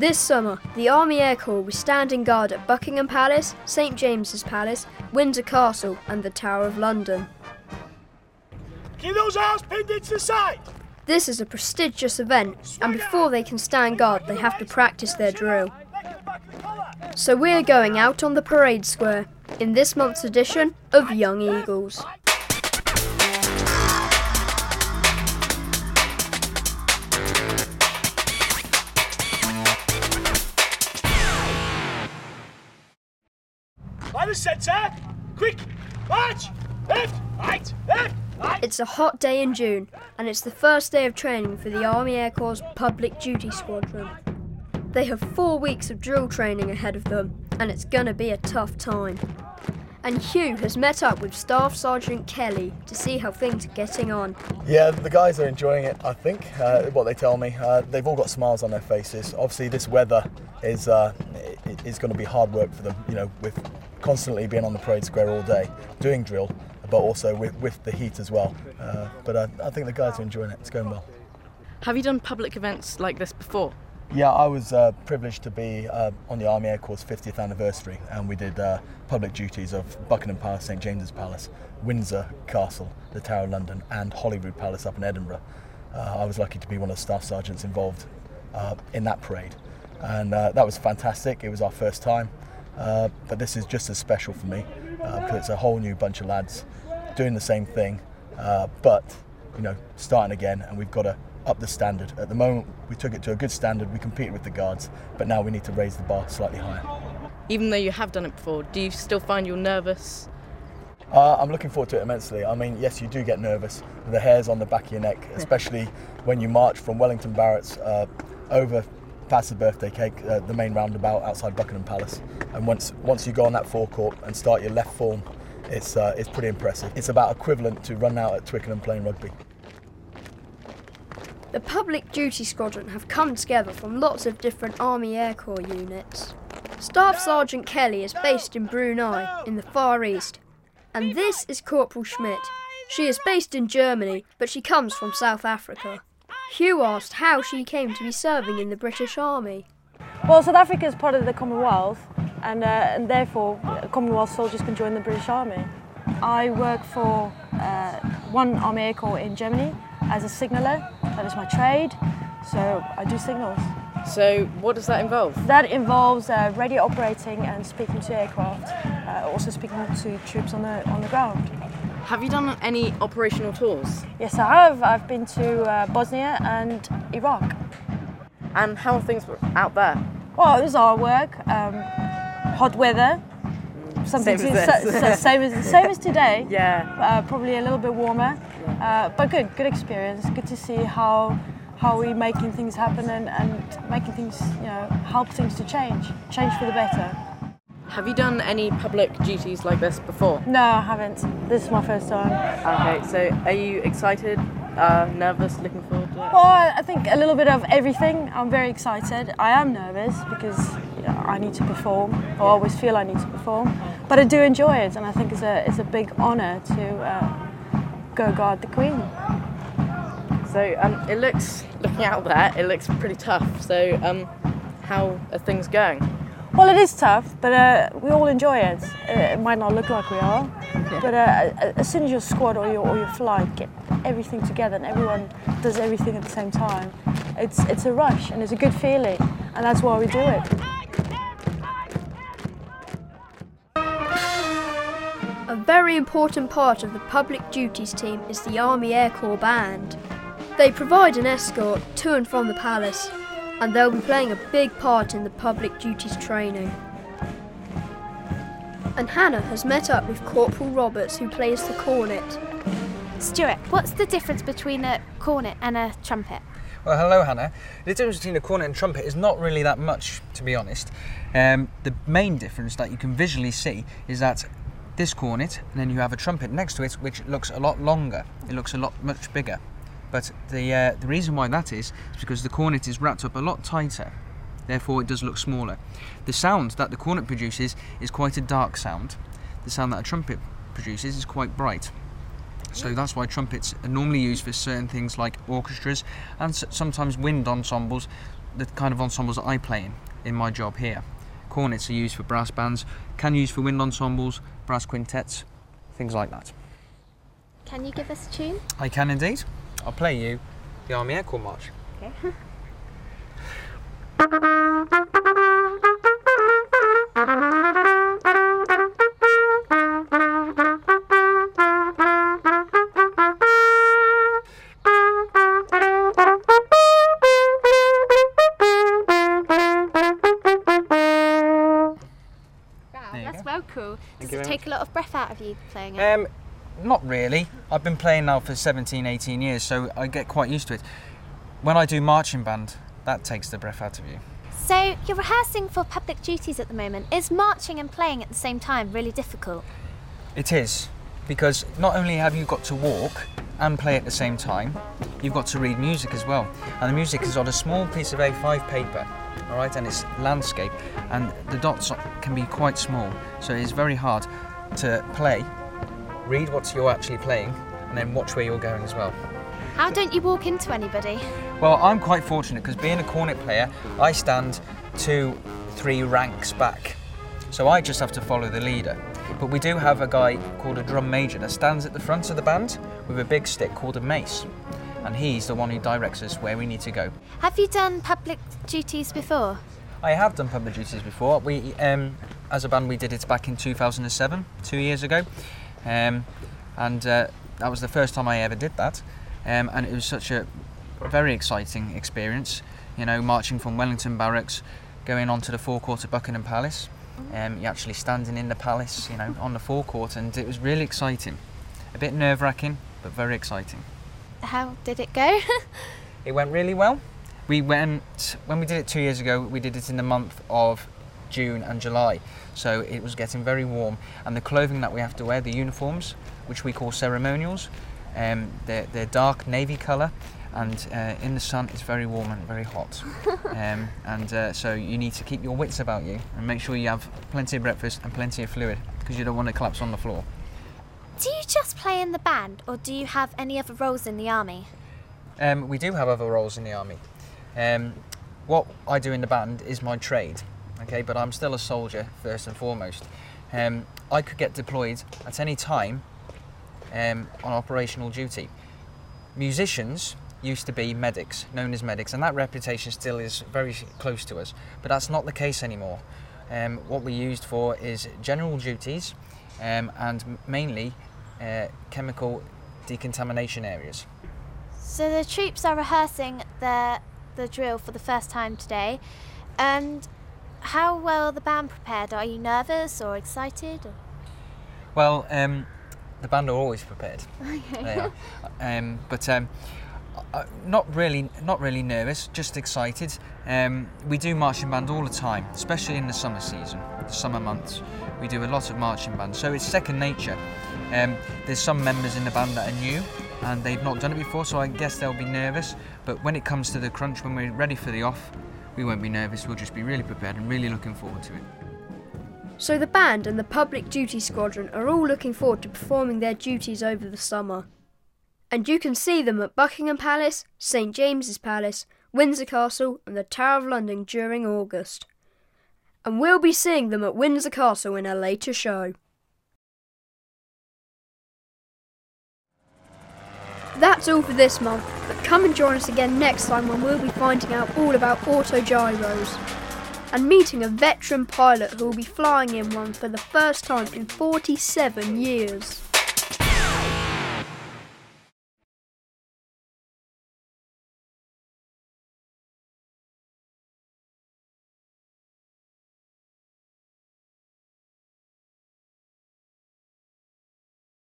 This summer, the Army Air Corps was standing guard at Buckingham Palace, St James's Palace, Windsor Castle, and the Tower of London. Keep those arms pinned into the side. This is a prestigious event, and before they can stand guard, they have to practice their drill. So we're going out on the parade square in this month's edition of Young Eagles. By the centre. Quick. March. Left. Right. Left. Right. It's a hot day in June, and it's the first day of training for the Army Air Corps Public Duty Squadron. They have four weeks of drill training ahead of them, and it's gonna be a tough time. And Hugh has met up with Staff Sergeant Kelly to see how things are getting on. Yeah, the guys are enjoying it. I think uh, what they tell me. Uh, they've all got smiles on their faces. Obviously, this weather is uh, is going to be hard work for them. You know, with constantly being on the parade square all day doing drill, but also with, with the heat as well. Uh, but uh, I think the guys are enjoying it. It's going well. Have you done public events like this before? Yeah, I was uh, privileged to be uh, on the Army Air Corps' 50th anniversary, and we did uh, public duties of Buckingham Palace, St James's Palace, Windsor Castle, the Tower of London, and Holyrood Palace up in Edinburgh. Uh, I was lucky to be one of the staff sergeants involved uh, in that parade, and uh, that was fantastic. It was our first time, uh, but this is just as special for me uh, because it's a whole new bunch of lads doing the same thing, uh, but you know, starting again, and we've got to up the standard. At the moment, we took it to a good standard. We competed with the guards, but now we need to raise the bar slightly higher. Even though you have done it before, do you still find you're nervous? Uh, I'm looking forward to it immensely. I mean, yes, you do get nervous. The hairs on the back of your neck, especially when you march from Wellington Barracks uh, over past the birthday cake, uh, the main roundabout outside Buckingham Palace. And once once you go on that forecourt and start your left form, it's uh, it's pretty impressive. It's about equivalent to running out at Twickenham playing rugby. The Public Duty Squadron have come together from lots of different Army Air Corps units. Staff Sergeant Kelly is based in Brunei, in the Far East, and this is Corporal Schmidt. She is based in Germany, but she comes from South Africa. Hugh asked how she came to be serving in the British Army. Well, South Africa is part of the Commonwealth, and, uh, and therefore Commonwealth soldiers can join the British Army. I work for uh, one Army Air Corps in Germany as a signaller. That is my trade, so I do signals. So, what does that involve? That involves uh, radio operating and speaking to aircraft, uh, also speaking to troops on the on the ground. Have you done any operational tours? Yes, I have. I've been to uh, Bosnia and Iraq. And how are things out there? Well, it was our work. Um, hot weather. Something Same to, as so- so- same as same as today. Yeah. Uh, probably a little bit warmer, uh, but good. Good experience. Good to see how how we making things happen and, and making things you know help things to change, change for the better. Have you done any public duties like this before? No, I haven't. This is my first time. Okay, so are you excited, uh, nervous, looking forward to it? Well, I think a little bit of everything. I'm very excited. I am nervous because you know, I need to perform. I always feel I need to perform, but I do enjoy it, and I think it's a it's a big honour to uh, go guard the Queen. So um, it looks, looking out there, it looks pretty tough. So um, how are things going? Well, it is tough, but uh, we all enjoy it. Uh, it might not look like we are, but uh, as soon as your squad or your, or your flight get everything together and everyone does everything at the same time, it's, it's a rush and it's a good feeling, and that's why we do it. A very important part of the public duties team is the Army Air Corps Band. They provide an escort to and from the palace, and they'll be playing a big part in the public duties training. And Hannah has met up with Corporal Roberts, who plays the cornet. Stuart, what's the difference between a cornet and a trumpet? Well, hello, Hannah. The difference between a cornet and trumpet is not really that much, to be honest. Um, the main difference that you can visually see is that this cornet, and then you have a trumpet next to it, which looks a lot longer. It looks a lot much bigger. But the uh, the reason why that is is because the cornet is wrapped up a lot tighter. Therefore, it does look smaller. The sound that the cornet produces is quite a dark sound. The sound that a trumpet produces is quite bright. So that's why trumpets are normally used for certain things like orchestras and sometimes wind ensembles, the kind of ensembles that I play in in my job here. Cornets are used for brass bands, can use for wind ensembles, brass quintets, things like that. Can you give us a tune? I can indeed. I'll play you the Army Air Corps March. Okay. Wow, that's well cool. Does it take a lot of breath out of you playing it? Um, not really. I've been playing now for 17, 18 years, so I get quite used to it. When I do marching band, that takes the breath out of you. so you're rehearsing for public duties at the moment. Is marching and playing at the same time really difficult? It is, because not only have you got to walk and play at the same time, you've got to read music as well. And the music is on a small piece of A5 paper, all right, and it's landscape, and the dots can be quite small, so it is very hard to play, read what you're actually playing, and then watch where you're going as well. How don't you walk into anybody? Well, I'm quite fortunate because being a cornet player, I stand two, three ranks back. So I just have to follow the leader. But we do have a guy called a drum major that stands at the front of the band with a big stick called a mace. And he's the one who directs us where we need to go. Have you done public duties before? I have done public duties before. We, um, as a band, we did it back in 2007, two years ago, um, and uh, that was the first time I ever did that, um, and it was such a very exciting experience. You know, marching from Wellington Barracks, going on to the forecourt of Buckingham Palace. Um, you're actually standing in the palace, you know, on the forecourt, and it was really exciting. A bit nerve-wracking, but very exciting. How did it go? It went really well. We went when we did it two years ago. We did it in the month of June and July, so it was getting very warm. And the clothing that we have to wear, the uniforms, which we call ceremonials, um, they're, they're dark navy colour, and uh, in the sun it's very warm and very hot. um, and uh, so you need to keep your wits about you and make sure you have plenty of breakfast and plenty of fluid because you don't want to collapse on the floor. do you just play in the band or do you have any other roles in the army? Um, we do have other roles in the army. Um, what I do in the band is my trade, okay, but I'm still a soldier first and foremost. Um, I could get deployed at any time um, on operational duty. Musicians used to be medics, known as medics, and that reputation still is very close to us, but that's not the case anymore. Um, what we're used for is general duties um, and mainly uh, chemical decontamination areas. So the troops are rehearsing the the drill for the first time today. And how well are the band prepared? Are you nervous or excited? Or? Well, um, the band are always prepared. They are. Um, but um, uh, not really, not really nervous. Just excited. Um, we do marching band all the time, especially in the summer season, the summer months. We do a lot of marching band, so it's second nature. Um, there's some members in the band that are new and they've not done it before, so I guess they'll be nervous. But when it comes to the crunch, when we're ready for the off, we won't be nervous. We'll just be really prepared and really looking forward to it. So the band and the public duty squadron are all looking forward to performing their duties over the summer. And you can see them at Buckingham Palace, St James's Palace, Windsor Castle, and the Tower of London during August. And we'll be seeing them at Windsor Castle in a later show. That's all for this month, come and join us again next time when we'll be finding out all about autogyros and meeting a veteran pilot who will be flying in one for the first time in 47 years.